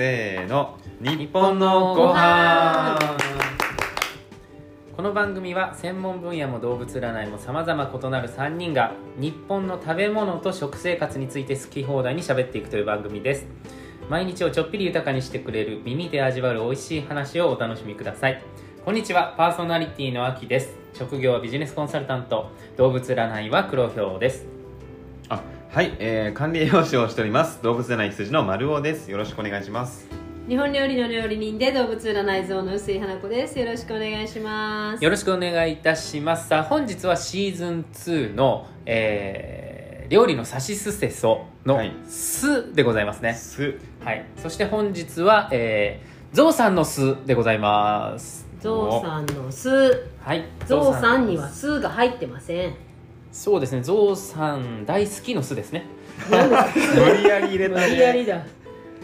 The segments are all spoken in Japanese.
せーの。日本のご飯。この番組は専門分野も動物占いも様々異なる3人が日本の食べ物と食生活について好き放題に喋っていくという番組です。毎日をちょっぴり豊かにしてくれる耳で味わう美味しい話をお楽しみください。こんにちは。パーソナリティのあきです。職業はビジネスコンサルタント。動物占いは黒ひょうです。はい、えー、管理栄養士をしております。動物占い羊の丸尾です。よろしくお願いします。日本料理の料理人で動物占い像の薄井花子です。よろしくお願いします。よろしくお願いいたします。さあ本日はシーズン2の、えー、料理のさしすせそのはい「す」でございますね。す。はい、そして本日は、えー、ゾウさんの巣でございます。ゾウさんの巣はい、ゾウさんにはの巣巣が入ってませんそうですね、ゾウさん大好きの巣ですね。無理やり入れた無理やりだ。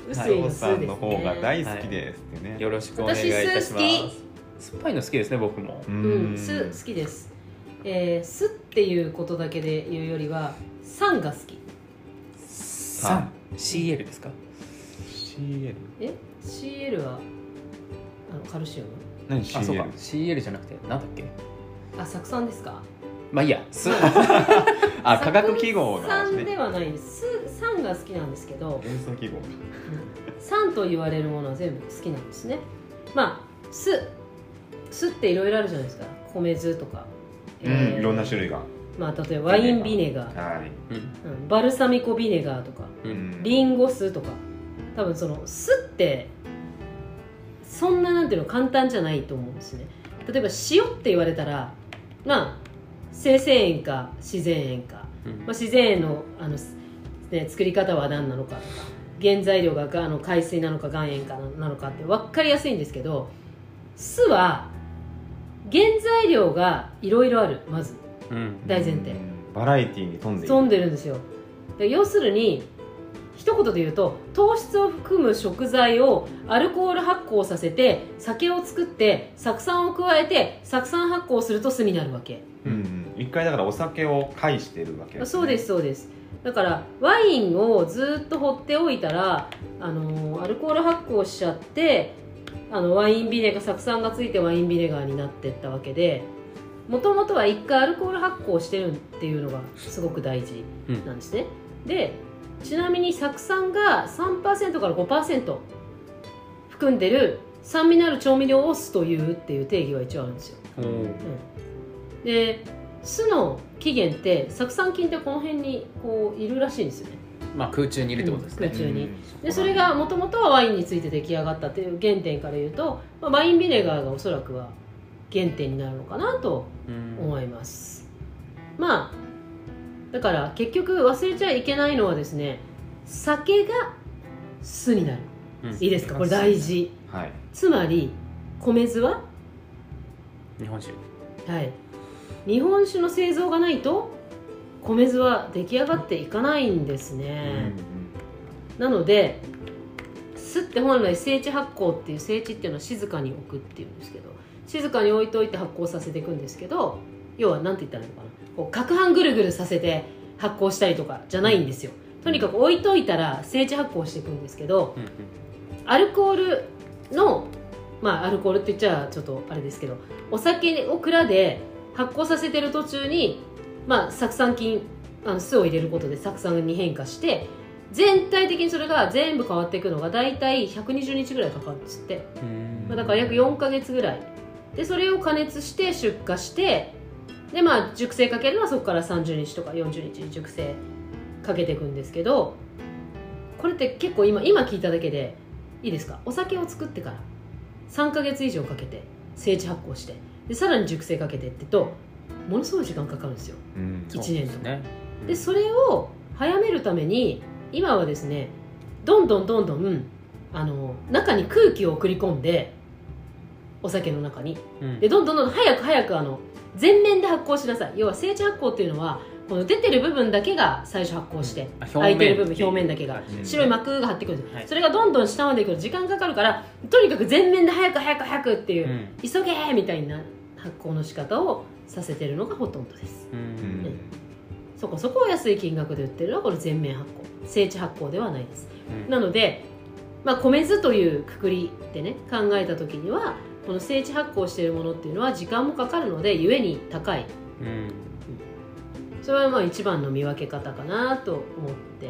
薄い。おの巣ですさんの方がね大好きですってね、よろしくお願いいたします。私巣好き。酸っぱいの好きですね、僕も。ううん巣好きです。えー、巣っていうことだけで言うよりは酸が好き。酸 CL ですか？CL え？CL はあのカルシウム？何 CL、CL じゃなくて、なんだっけ？あ酢酸ですか？まあいいや、酢。あ化学記号のでね。はないです。酢酸が好きなんですけど。元素記号か酸と言われるものは全部好きなんですね。まあ酢酢っていろいろあるじゃないですか。米酢とか、うん、いろんな種類が。まあ、例えばワインビネガー、はい。バルサミコビネガーとか。ううん。んリンゴ酢とか。多分その酢ってそんななんていうの簡単じゃないと思うんですね。例えば塩って言われたらまあ生成塩か自然塩か。うん。まあ、自然塩のあの、ね、作り方は何なのかとか原材料があの海水なのか岩塩かなのかって分かりやすいんですけど酢は原材料がいろいろある。まずうん。大前提。うんバラエティーに富んでいる。飛んでるんですよ。で要するに一言で言うと糖質を含む食材をアルコール発酵させて酒を作って酢酸を加えて酢酸発酵すると酢になるわけ。うんうん一回だからお酒を介してるわけです、ね、そうですそうです。だからワインをずっと放っておいたらあのアルコール発酵しちゃってあのワインビネガー酢酸がついてワインビネガーになってったわけでもともとは一回アルコール発酵してるっていうのがすごく大事なんですね、でちなみに酢酸が3%から5%含んでる酸味のある調味料を酢というっていう定義は一応あるんですよ。おーで酢の起源って酢酸菌ってこの辺にこういるらしいんですよねまあ空中にいるってことですね。空中にでそれがもともとはワインについて出来上がったっていう原点から言うと、まあ、ワインビネガーがおそらくは原点になるのかなと思います、まあだから結局忘れちゃいけないのはですね酒が酢になるうんいいですかこれ大事はいつまり米酢は日本酒。はい、日本酒の製造がないと米酢は出来上がっていかないんですね、なので酢って本来静置発酵っていう静置っていうのは静かに置くっていうんですけど静かに置いといて発酵させていくんですけど要は何て言ったらいいのかな。こう攪拌ぐるぐるさせて発酵したりとかじゃないんですよ。とにかく置いといたら静置発酵していくんですけどアルコールのまあアルコールって言っちゃちょっとあれですけどお酒を蔵で発酵させてる途中にまあ酢酸菌あの酢を入れることで酢酸に変化して全体的にそれが全部変わっていくのが大体120日ぐらいかかるんですって、うん。まあ、だから約4か月ぐらい。でそれを加熱して出荷してでまあ熟成かけるのはそこから30日とか40日に熟成かけていくんですけどこれって結構今今聞いただけでいいですか？お酒を作ってから3か月以上かけて静置発酵してでさらに熟成かけてってとものすごい時間かかるんですよ。うん。そう一年ですね。でそれを早めるために今はですねどんどんどんどんあの中に空気を送り込んでお酒の中に。うん。でどんどんどんどん早く早くあの全面で発酵しなさい。要は静置発酵っていうのはこの出てる部分だけが最初発酵して、あ空いてる部分表面だけが。うん。白い膜が張ってくるんです、はい。それがどんどん下まで行くと時間かかるからとにかく全面で早く早く早くっていうう、ん。急げーみたいな発酵の仕方をさせてるのがほとんどです。ううん。んそこそこ安い金額で売ってるのはこれ全面発酵静置発酵ではないです。うん。なのでまあ、米酢というくくりでね考えた時にはこの精地発酵しているものっていうのは時間もかかるのでゆえに高い。うん。それはまあ一番の見分け方かなと思って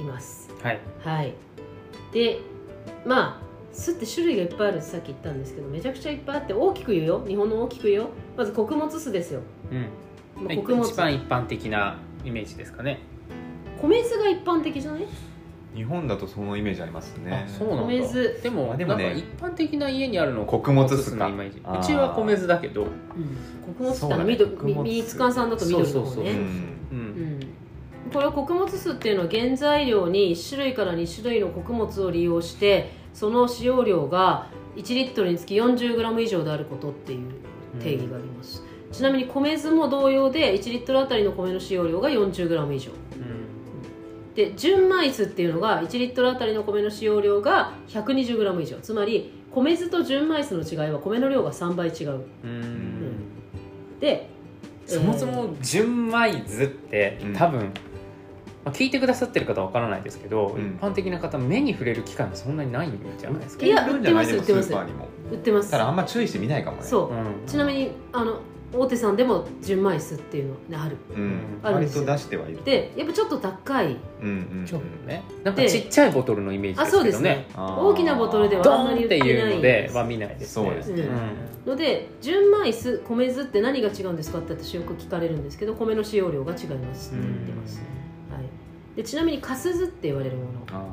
います。はい。はい。でまあ酢って種類がいっぱいあるってさっき言ったんですけどめちゃくちゃいっぱいあって大きく言うよ。日本の大きく言うよ。まず穀物酢ですよ、うん。まあ、穀物。一番一般的なイメージですかね。米酢が一般的じゃない？日本だとそのイメージありますね。あそうなんだ。米酢。でもあでもね。なんか一般的な家にあるの穀物酢かのイメージ。うちは米酢だけど。うん。穀物酢ってあのそうだね。緑穀物酢みつかんさんだと緑のそうそうそう。方ねうん。ううん。んこれは穀物酢っていうのは原材料に1種類から2種類の穀物を利用してその使用量が1リットルにつき 40g 以上であることっていう定義があります、ちなみに米酢も同様で1リットルあたりの米の使用量が 40g 以上。うん。で純米酢っていうのが1リットルあたりの米の使用量が 120g 以上。つまり米酢と純米酢の違いは米の量が3倍違う。うん。でそもそも純米酢ってうん。多分、まあ、聞いてくださってる方は分からないですけど、うん。一般的な方目に触れる機会もそんなにないんじゃないですか、いや売ってるんじゃない売ってます。でもスーパーにも売ってます。ただあんま注意して見ないかもね。そう。うん。ちなみにあの大手さんでも純米酢っていうのがある。うん。あるんですよ。割と出してはいる。でやっぱちょっと高い。うんうんちょっとね。なんかちっちゃいボトルのイメージですあそうけどね。ですね大きなボトルではドあんまり売ってないーンっていうのでは見ないですね。そうですね。うん。ので純米酢米酢って何が違うんですかって私よく聞かれるんですけど米の使用量が違いますって言ってます、はい、でちなみにかす酢って言われるもの。あ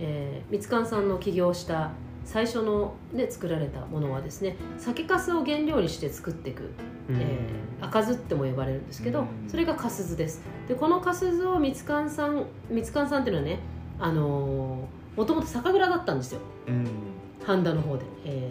えー、みつかんさんの起業した最初ので作られたものはですね酒粕を原料にして作っていく、うん。えー赤酢っても呼ばれるんですけどうん。それがかす酢です。でこのかす酢をみつかんさんみつかんさんっていうのはねあのーもともと酒蔵だったんですよ。ーうん。半田の方で、え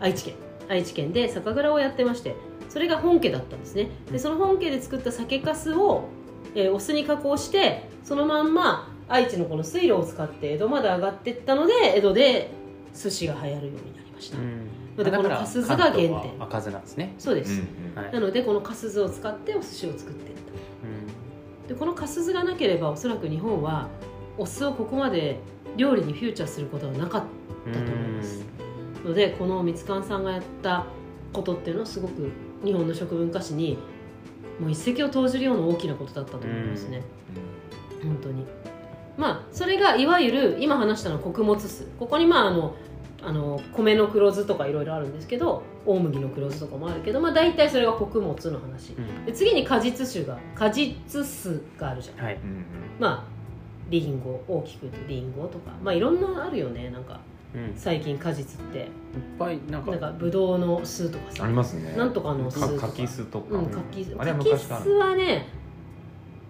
ー愛知県。愛知県で酒蔵をやってましてそれが本家だったんですね。でその本家で作った酒粕を、えーお酢に加工してそのまんま愛知のこの水路を使って江戸まで上がっていったので江戸で寿司が流行るようになりました、うん。のでだからこの粕酢が原点。赤酢なんですね、そうです、うんはい。なのでこの粕酢を使ってお寿司を作っていったでこの粕酢がなければおそらく日本はお酢をここまで料理にフューチャーすることはなかったと思います。のでこのみつかんさんがやったことっていうのはすごく日本の食文化史にもう一石を投じるような大きなことだったと思いますね、本当に。まあそれがいわゆる今話したのは穀物酢ここにまああのあの米の黒酢とかいろいろあるんですけど大麦の黒酢とかもあるけどまあ大体それが穀物の話。うん。で次に果実酒が果実酢があるじゃんはい。うんうんまあリンゴ大きく言うとリンゴとか。まあいろんなあるよねなんか最近果実って。ぱいなんか。なんかブドウの酢とかさ。ありますね。なんとかの酢とかか柿酢とか。うん柿酢。あれは柿昔から。酢はね、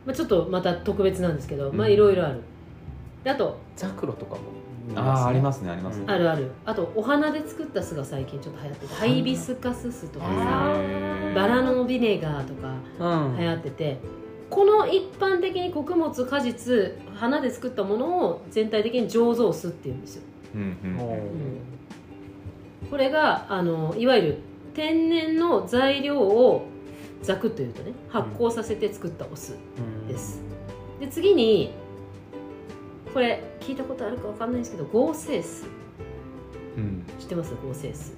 まあ、ちょっとまた特別なんですけど、まあうんいろいろある。であとザクロとかも。ああありまますねありますね。うん。あるある。あとお花で作った酢が最近ちょっと流行っててハイビスカス酢とかあさー。バラのビネガーとかすうん。流行っててこの一般的に穀物果実花で作ったものを全体的に醸造酢っていうんですよ、これがあのいわゆる天然の材料をざくっと言うとね発酵させて作ったお酢うん。です、で次にこれ聞いたことあるかわかんないんですけど合成酢。うん。知ってます？合成酢。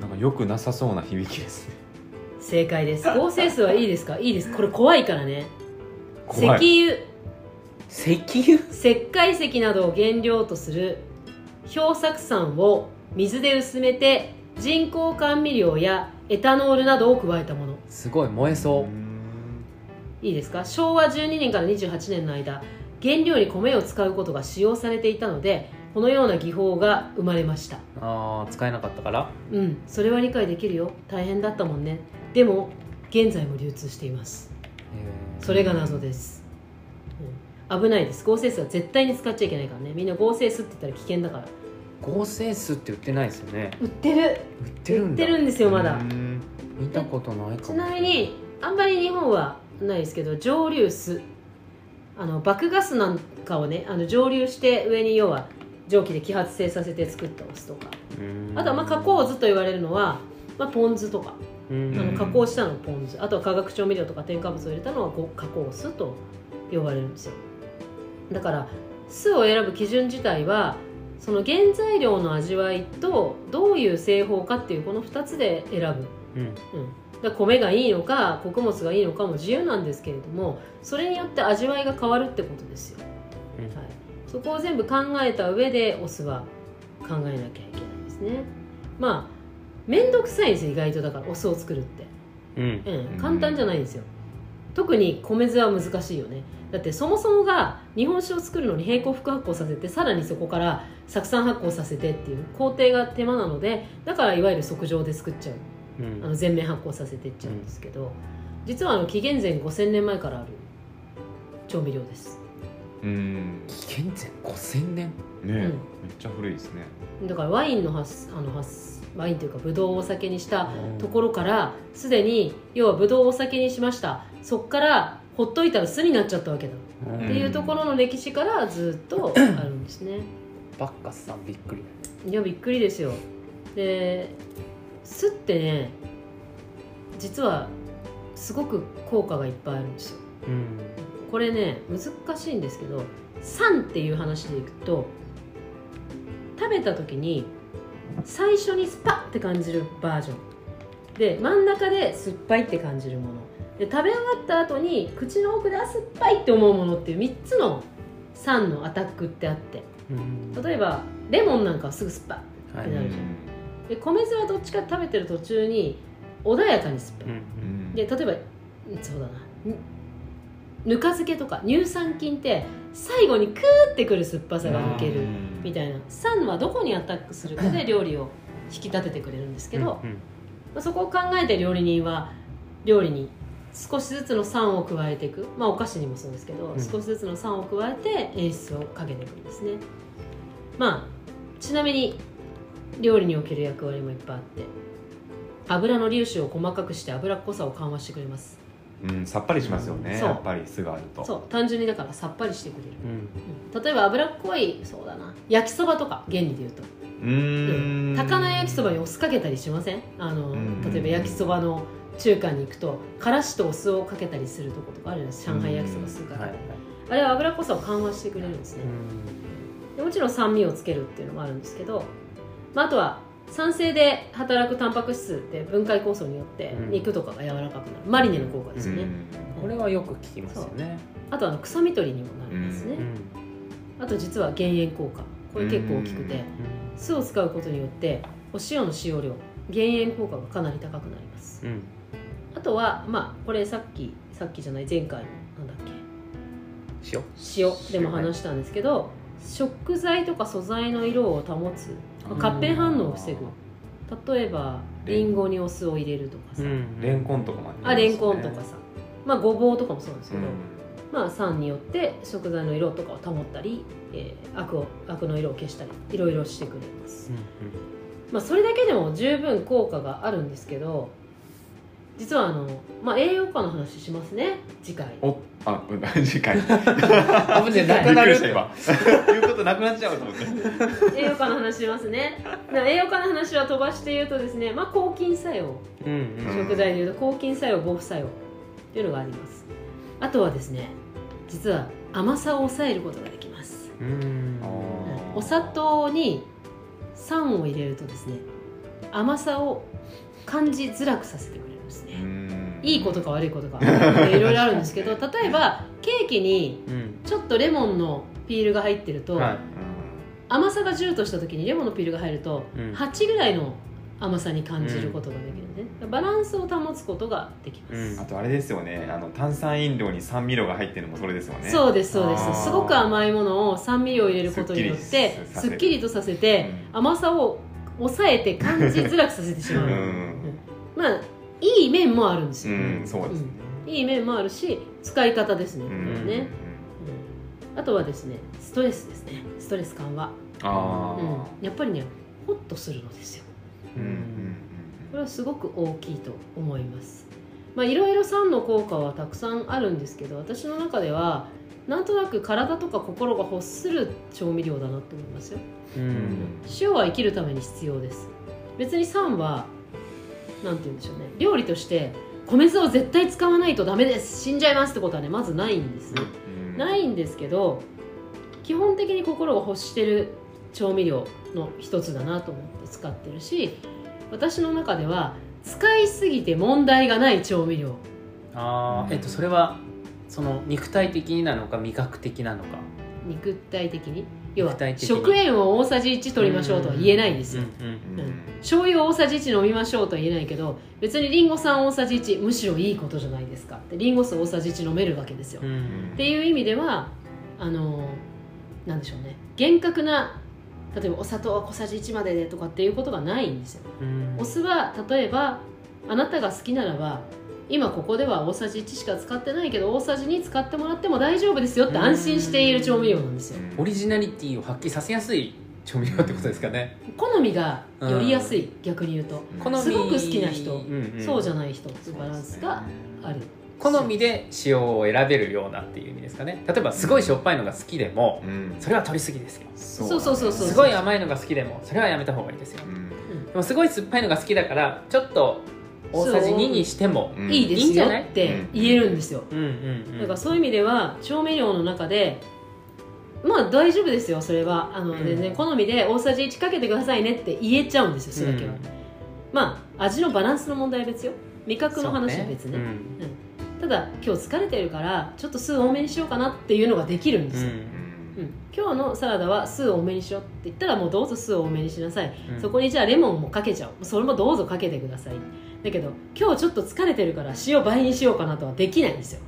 なんかよくなさそうな響きですね。正解です。合成酢はいいですか？いいです。これ怖いからね。石油。石油？石灰石などを原料とする漂白酸を水で薄めて人工甘味料やエタノールなどを加えたもの。すごい燃えそう。いいですか？昭和12年から28年の間原料に米を使うことが使用されていたのでこのような技法が生まれました。ああ使えなかったから？うん。それは理解できるよ。大変だったもんね。でも現在も流通しています。それが謎です、うん、危ないです。合成酢は絶対に使っちゃいけないからね。みんな合成酢って言ったら危険だから。合成酢って売ってないですよね。売ってる。売ってる売ってるんですよまだ。うん。見たことないかちもなみにあんまり日本はないですけど蒸留酢あの爆ガスなんかをねあの蒸留して上に要は蒸気で揮発性させて作ったお酢とか。うん。あとはまあ加工酢と言われるのは、まあ、ポン酢とか。うん。あの加工したのポン酢。あとは化学調味料とか添加物を入れたのはご加工酢と呼ばれるんですよだから酢を選ぶ基準自体はその原材料の味わいとどういう製法かっていうこの2つで選ぶ、うん。うん、だ米がいいのか穀物がいいのかも自由なんですけれどもそれによって味わいが変わるってことですよ、うん。はい、そこを全部考えた上でお酢は考えなきゃいけないですね。まあ面倒くさいんですよ意外と。だからお酢を作るって。うん。うん、簡単じゃないんですよ特に米酢は難しいよね。だってそもそもが日本酒を作るのに並行副発酵させてさらにそこから酢酸発酵させてっていう工程が手間なのでだからいわゆる即上で作っちゃう。うん。あの全面発酵させていっちゃうんですけど、実はあの紀元前5000年前からある調味料です。うん。紀元前5000年？ねえ、うん。めっちゃ古いですね。だからワインの発あの発ワインというかブドウをお酒にしたうん。ところからすでに要はブドウをお酒にしましたそっからほっといたら酢になっちゃったわけだ。うん。っていうところの歴史からずっとあるんですね。バッカスさんびっくり。いやびっくりですよ。で酢ってね実はすごく効果がいっぱいあるんですよ。うん。これね難しいんですけど酸っていう話でいくと食べた時に最初にスパッって感じるバージョン。で真ん中で酸っぱいって感じるもので食べ終わった後に口の奥であ酸っぱいって思うものっていう3つの酸のアタックってあって。うん。例えばレモンなんかはすぐ酸っぱいはいなるじゃん。で米酢はどっちか食べてる途中に穏やかに酸っぱい、うん。うん。で例えばうんそうだな。ぬぬか漬けとか乳酸菌って最後にクーってくる酸っぱさが抜けるうん。みたいな。酸はどこにアタックするかで料理を引き立ててくれるんですけど、うん。まあそこを考えて料理人は料理に少しずつの酸を加えていく。まあお菓子にもそうですけど、うん。少しずつの酸を加えて演出をかけていくんですね。まあちなみに料理における役割もいっぱいあって油の粒子を細かくして油っこさを緩和してくれます。うん、さっぱりしますよねそう。やっぱり酢があると。そう。単純にだからさっぱりしてくれる、うん。うん。例えば油っこいそうだな。焼きそばとか原理で言うと。うーん。高菜焼きそばにお酢かけたりしません？あのうん。例えば焼きそばの中華に行くとからしとお酢をかけたりするとことかあるんです上海焼きそば酢か。けあれは油っこさを緩和してくれるんですね、でもちろん酸味をつけるっていうのもあるんですけど、まあ、あとは酸性で働くタンパク質って分解酵素によってうん。肉とかが柔らかくなる。マリネの効果ですよね、うん。これはよく聞きますよね。あとあの臭み取りにもなるんですね、うん。あと実は減塩効果。これ結構大きくて、酢を使うことによってお塩の使用量減塩効果がかなり高くなります。うんあとはまあこれさっきさっきじゃない前回のなんだっ塩け？塩。でも話したんですけど食材とか素材の色を保つ。まあ活変反応を防ぐ。例えばリンゴにお酢を入れるとかさ、レンコンとかもあレンコンとかさ。まあごぼうとかもそうなんですけど、うん。まあ酸によって食材の色とかを保ったり、えー、アクをアクの色を消したりいろいろしてくれます。まあ、それだけでも十分効果があるんですけど実はあの、まあ、栄養価の話しますね。次回。おあうん 次回。びっあぶねなくなる。今。言うことなくなっちゃうと思って。栄養価の話しますね。栄養価の話は飛ばして言うとですね、まあ、抗菌作用。うんうん。食材でいうと抗菌作用防腐作用というのがあります。あとはですね実は甘さを抑えることができます。お砂糖に酸を入れるとですね甘さを感じづらくさせてくれる。んですね。うん。いいことか悪いことか。いろいろあるんですけど 例えばケーキにうん。ちょっとレモンのピールが入ってると、はい。甘さが10とした時にレモンのピールが入ると、うん。8ぐらいの甘さに感じることができるんで、ねバランスを保つことができます、うん。あとあれですよね。あの炭酸飲料に酸味料が入ってるのもそれですよね。そうですそうです。すごく甘いものを酸味料を入れることによってすっきりとさせて、甘さを抑えて感じづらくさせてしまう、うんうん。まあいい面もあるんですうよ、んそうですね。うん。いい面もあるし使い方ですね、うん。ね、うん。あとはですねストレスですね。ストレス緩和、あうん、やっぱりねホッとするのですよ。ーうんうん。これはすごく大きいと思います。まあいろいろ酸の効果はたくさんあるんですけど私の中ではなんとなく体とか心が欲する調味料だなって思いますよ。うん。塩は生きるために必要です。別に酸はなんて言うんでしょうね。料理として米酢を絶対使わないとダメです。死んじゃいますってことはねまずないんですね、うん。ないんですけど基本的に心が欲してる調味料の一つだなと思って使ってるし私の中では使いすぎて問題がない調味料。あーえっとそれはその肉体的になのか味覚的なのか。肉体的に？要は食塩を大さじ1取りましょうとは言えないんですよ、うんうんうん。醤油を大さじ1飲みましょうとは言えないけど別にリンゴ酸大さじ1むしろいいことじゃないですか。でリンゴ酢大さじ1飲めるわけですよ、うんうん。っていう意味ではあのなんでしょうね。厳格な例えばお砂糖は小さじ1まででとかっていうことがないんですよ。うん。お酢は例えばあなたが好きならば今ここでは大さじ1しか使ってないけど大さじ2使ってもらっても大丈夫ですよって安心している調味料なんですよ。オリジナリティを発揮させやすい調味料ってことですかね。好みがよりやすい、逆に言うと。好みすごく好きな人うんうん。そうじゃない人っていうバランスがある。好みで塩を選べるようなっていう意味ですかね。例えばすごいしょっぱいのが好きでもうん。それは取りすぎですよ。そう。そうそうそうすごい甘いのが好きでもそれはやめた方がいいですよ。うん。でもすごい酸っぱいのが好きだからちょっと大さじ2にしてもう。んいいですよって言えるんですよ。うんだからそういう意味では調味料の中でまあ大丈夫ですよそれは。あの、うん。全然好みで大さじ1かけてくださいねって言えちゃうんですよそれだけは、うん。まあ味のバランスの問題は別よ。味覚の話は別ね。そううん。ただ今日疲れてるからちょっと酢多めにしようかなっていうのができるんですよ、うん。うん。今日のサラダは酢多めにしようって言ったらもうどうぞ酢多めにしなさい、うん。そこにじゃあレモンもかけちゃおう。それもどうぞかけてくださいだけど今日ちょっと疲れてるから塩倍にしようかなとはできないんですよ。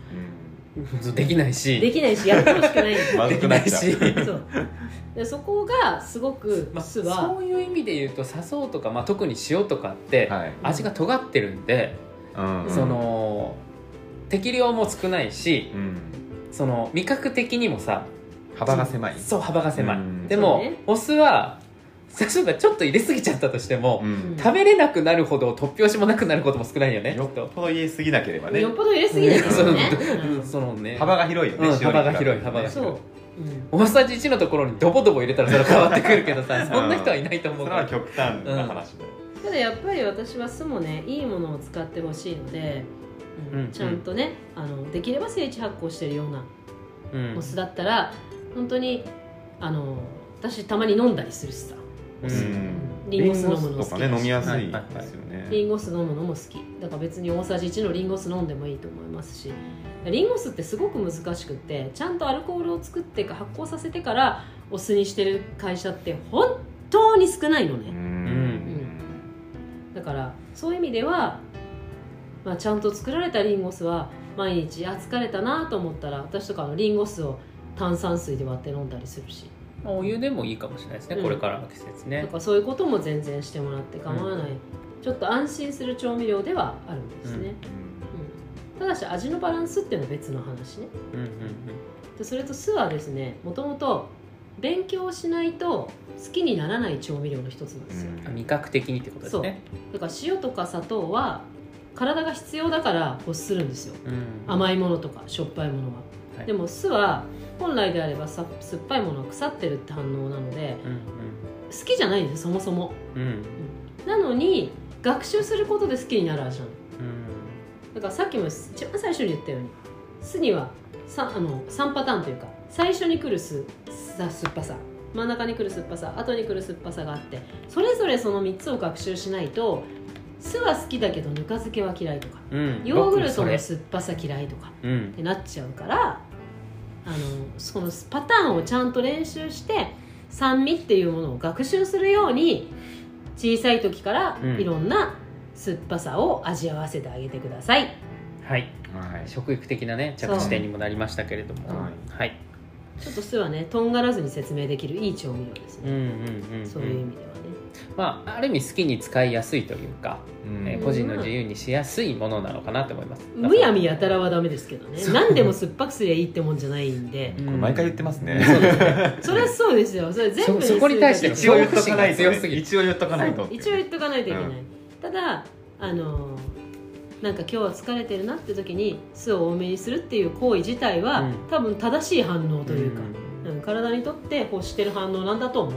できないし。できないしやってほしくないんですよ。まずくなっちゃうできないし。そう。でそこがすごくまあ、酢は、そういう意味で言うと砂糖とか、まあ、特に塩とかってはい。味が尖ってるんで、うん。その適量も少ないしうん。その味覚的にもさ幅が狭い。そう幅が狭い、うん。でも、そうね。お酢は例えばちょっと入れすぎちゃったとしても、うん。食べれなくなるほど突拍子もなくなることも少ないよねよっぽど言えすぎなければね。よっぽど入れすぎないですよね、うん。そのね。幅が広いよねうん塩に比べて幅が広い幅がそう、広い。う。ん。大さじ1のところにドボドボ入れたらそれは変わってくるけどさそんな人はいないと思そうれはから極端な話だよただやっぱり私は酢もねいいものを使ってほしいので、うんうん。ちゃんとねあのできれば精地発酵してるようなうん。お酢だったら本当にあの私たまに飲んだりするしさリンゴ酢飲むの好きとかね飲みやすいはいはいはい。ですよねリンゴ酢飲むのも好き。だから別に大さじ1のリンゴ酢飲んでもいいと思いますし。リンゴ酢ってすごく難しくってちゃんとアルコールを作ってか発酵させてからお酢にしてる会社って本当に少ないのね、うん。だからそういう意味では、まあ、ちゃんと作られたリンゴ酢は毎日あ疲れたなと思ったら私とかのリンゴ酢を炭酸水で割って飲んだりするしまあお湯でもいいかもしれないですね、うん。これからの季節だねからそういうことも全然してもらって構わない、ちょっと安心する調味料ではあるんですね、うん。ただし味のバランスっていうのは別の話ね。うんうんでそれと酢はですねもともと勉強しないと好きにならない調味料の一つなんですよ、うん。味覚的にってことですね。だから塩とか砂糖は体が必要だから欲するんですよ。うん。甘いものとかしょっぱいものは、はい。でも酢は本来であればさ酸っぱいものは腐ってるって反応なのでうん好きじゃないんですよそもそも。うんうん。なのに学習することで好きになる味なの。うん。だからさっきも一番最初に言ったように酢には 3, あの3パターンというか最初に来る酢さ酸っぱさ真ん中に来る酸っぱさ後に来る酸っぱさがあってそれぞれその3つを学習しないと酢は好きだけどぬか漬けは嫌いとかうん。ヨーグルトの酸っぱさ嫌いとかってなっちゃうからあのそのパターンをちゃんと練習して酸味っていうものを学習するように小さい時からうん。いろんな酸っぱさを味わわせてあげてください、はい。はい。食育的なね着地点にもなりましたけれども。そう。はい。ちょっと酢はねとんがらずに説明できるいい調味料ですね、うんうんうんうん。そういう意味では。ねまあある意味好きに使いやすいというかうん。えー個人の自由にしやすいものなのかなと思います。むやみやたらはダメですけどね。何でも酸っぱくすりゃいいってもんじゃないんで。うん。これ毎回言ってますね。そうですね。それはそうですよ。それ全部そそこに対しての一応言っとかないと強すぎる。一応言っとかないと一応言っとかないといけない、うん。ただあのなんか今日は疲れてるなって時に酢を多めにするっていう行為自体は、うん。多分正しい反応というか、うんうん体にとって欲してる反応なんだと思う。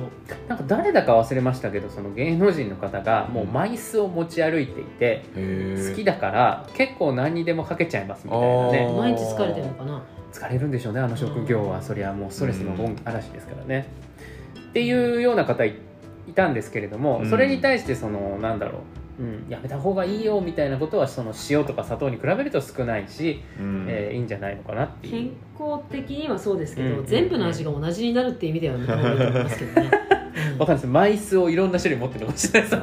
なんか誰だか忘れましたけどその芸能人の方がもうマイスを持ち歩いていて好きだだから結構何にでもかけちゃいますみたいなね。毎日疲れてるのかな。疲れるんでしょうねあの職業は。うん。そりゃもうストレスの嵐ですからね。っていうような方いいたんですけれども、うん。それに対してそのなんだろう、うん、やめた方がいいよみたいなことはその塩とか砂糖に比べると少ないし、うん。えーいいんじゃないのかなっていう。健康的にはそうですけど、うん全部の味が同じになるっていう意味ではやめた方がいいと思いますけどね、うん。わかんないです。枚数をいろんな種類持ってるのかもしれない。で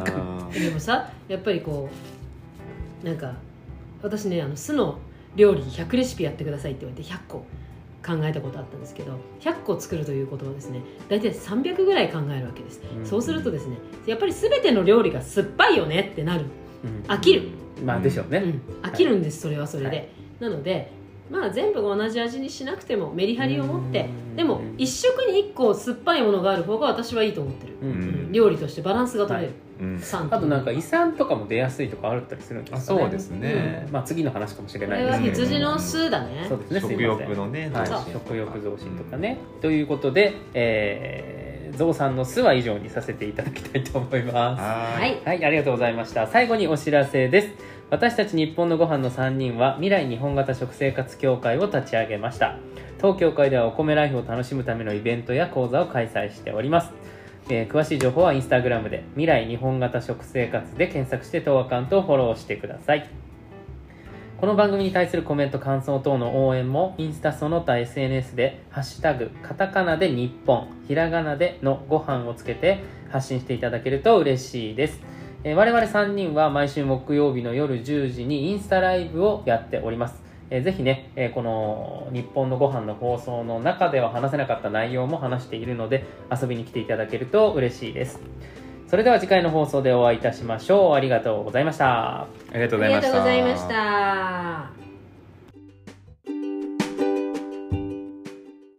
すでもさやっぱりこうなんか私ねあの酢の料理100レシピやってくださいって言われて100個考えたことあったんですけど100個作るということはですね大体300ぐらい考えるわけです、うん。そうするとですねやっぱり全ての料理が酸っぱいよねってなる。うん。飽きる、まあでしょうね、うん。飽きるんですそれはそれで、はい。なのでまあ全部が同じ味にしなくてもメリハリを持ってうん。でも一食に1個酸っぱいものがある方が私はいいと思ってる、うん。うん料理としてバランスが取れる、うん。酸あとなんか胃酸とかも出やすいとかあったりするんですかね。あそうですね。まあ次の話かもしれないですけど羊の巣だね。そうですね食欲のねはい。食欲増進とかね、ということで、えー、ゾウさんの巣は以上にさせていただきたいと思います。はい。はいありがとうございました。最後にお知らせです私たち日本のご飯の3人は未来日本型食生活協会を立ち上げました。当協会ではお米ライフを楽しむためのイベントや講座を開催しております。えー詳しい情報はインスタグラムで未来日本型食生活で検索して当アカウントをフォローしてください。この番組に対するコメント感想等の応援もインスタその他 SNS で「ハッシュタグカタカナで日本」ひらがなでのご飯をつけて発信していただけると嬉しいです。えー我々3人は毎週木曜日の夜10時にインスタライブをやっております。えーぜひね、えーこの日本のご飯の放送の中では話せなかった内容も話しているので遊びに来ていただけると嬉しいです。それでは次回の放送でお会いいたしましょう。ありがとうございました。ありがとうごありざいました。がとうございました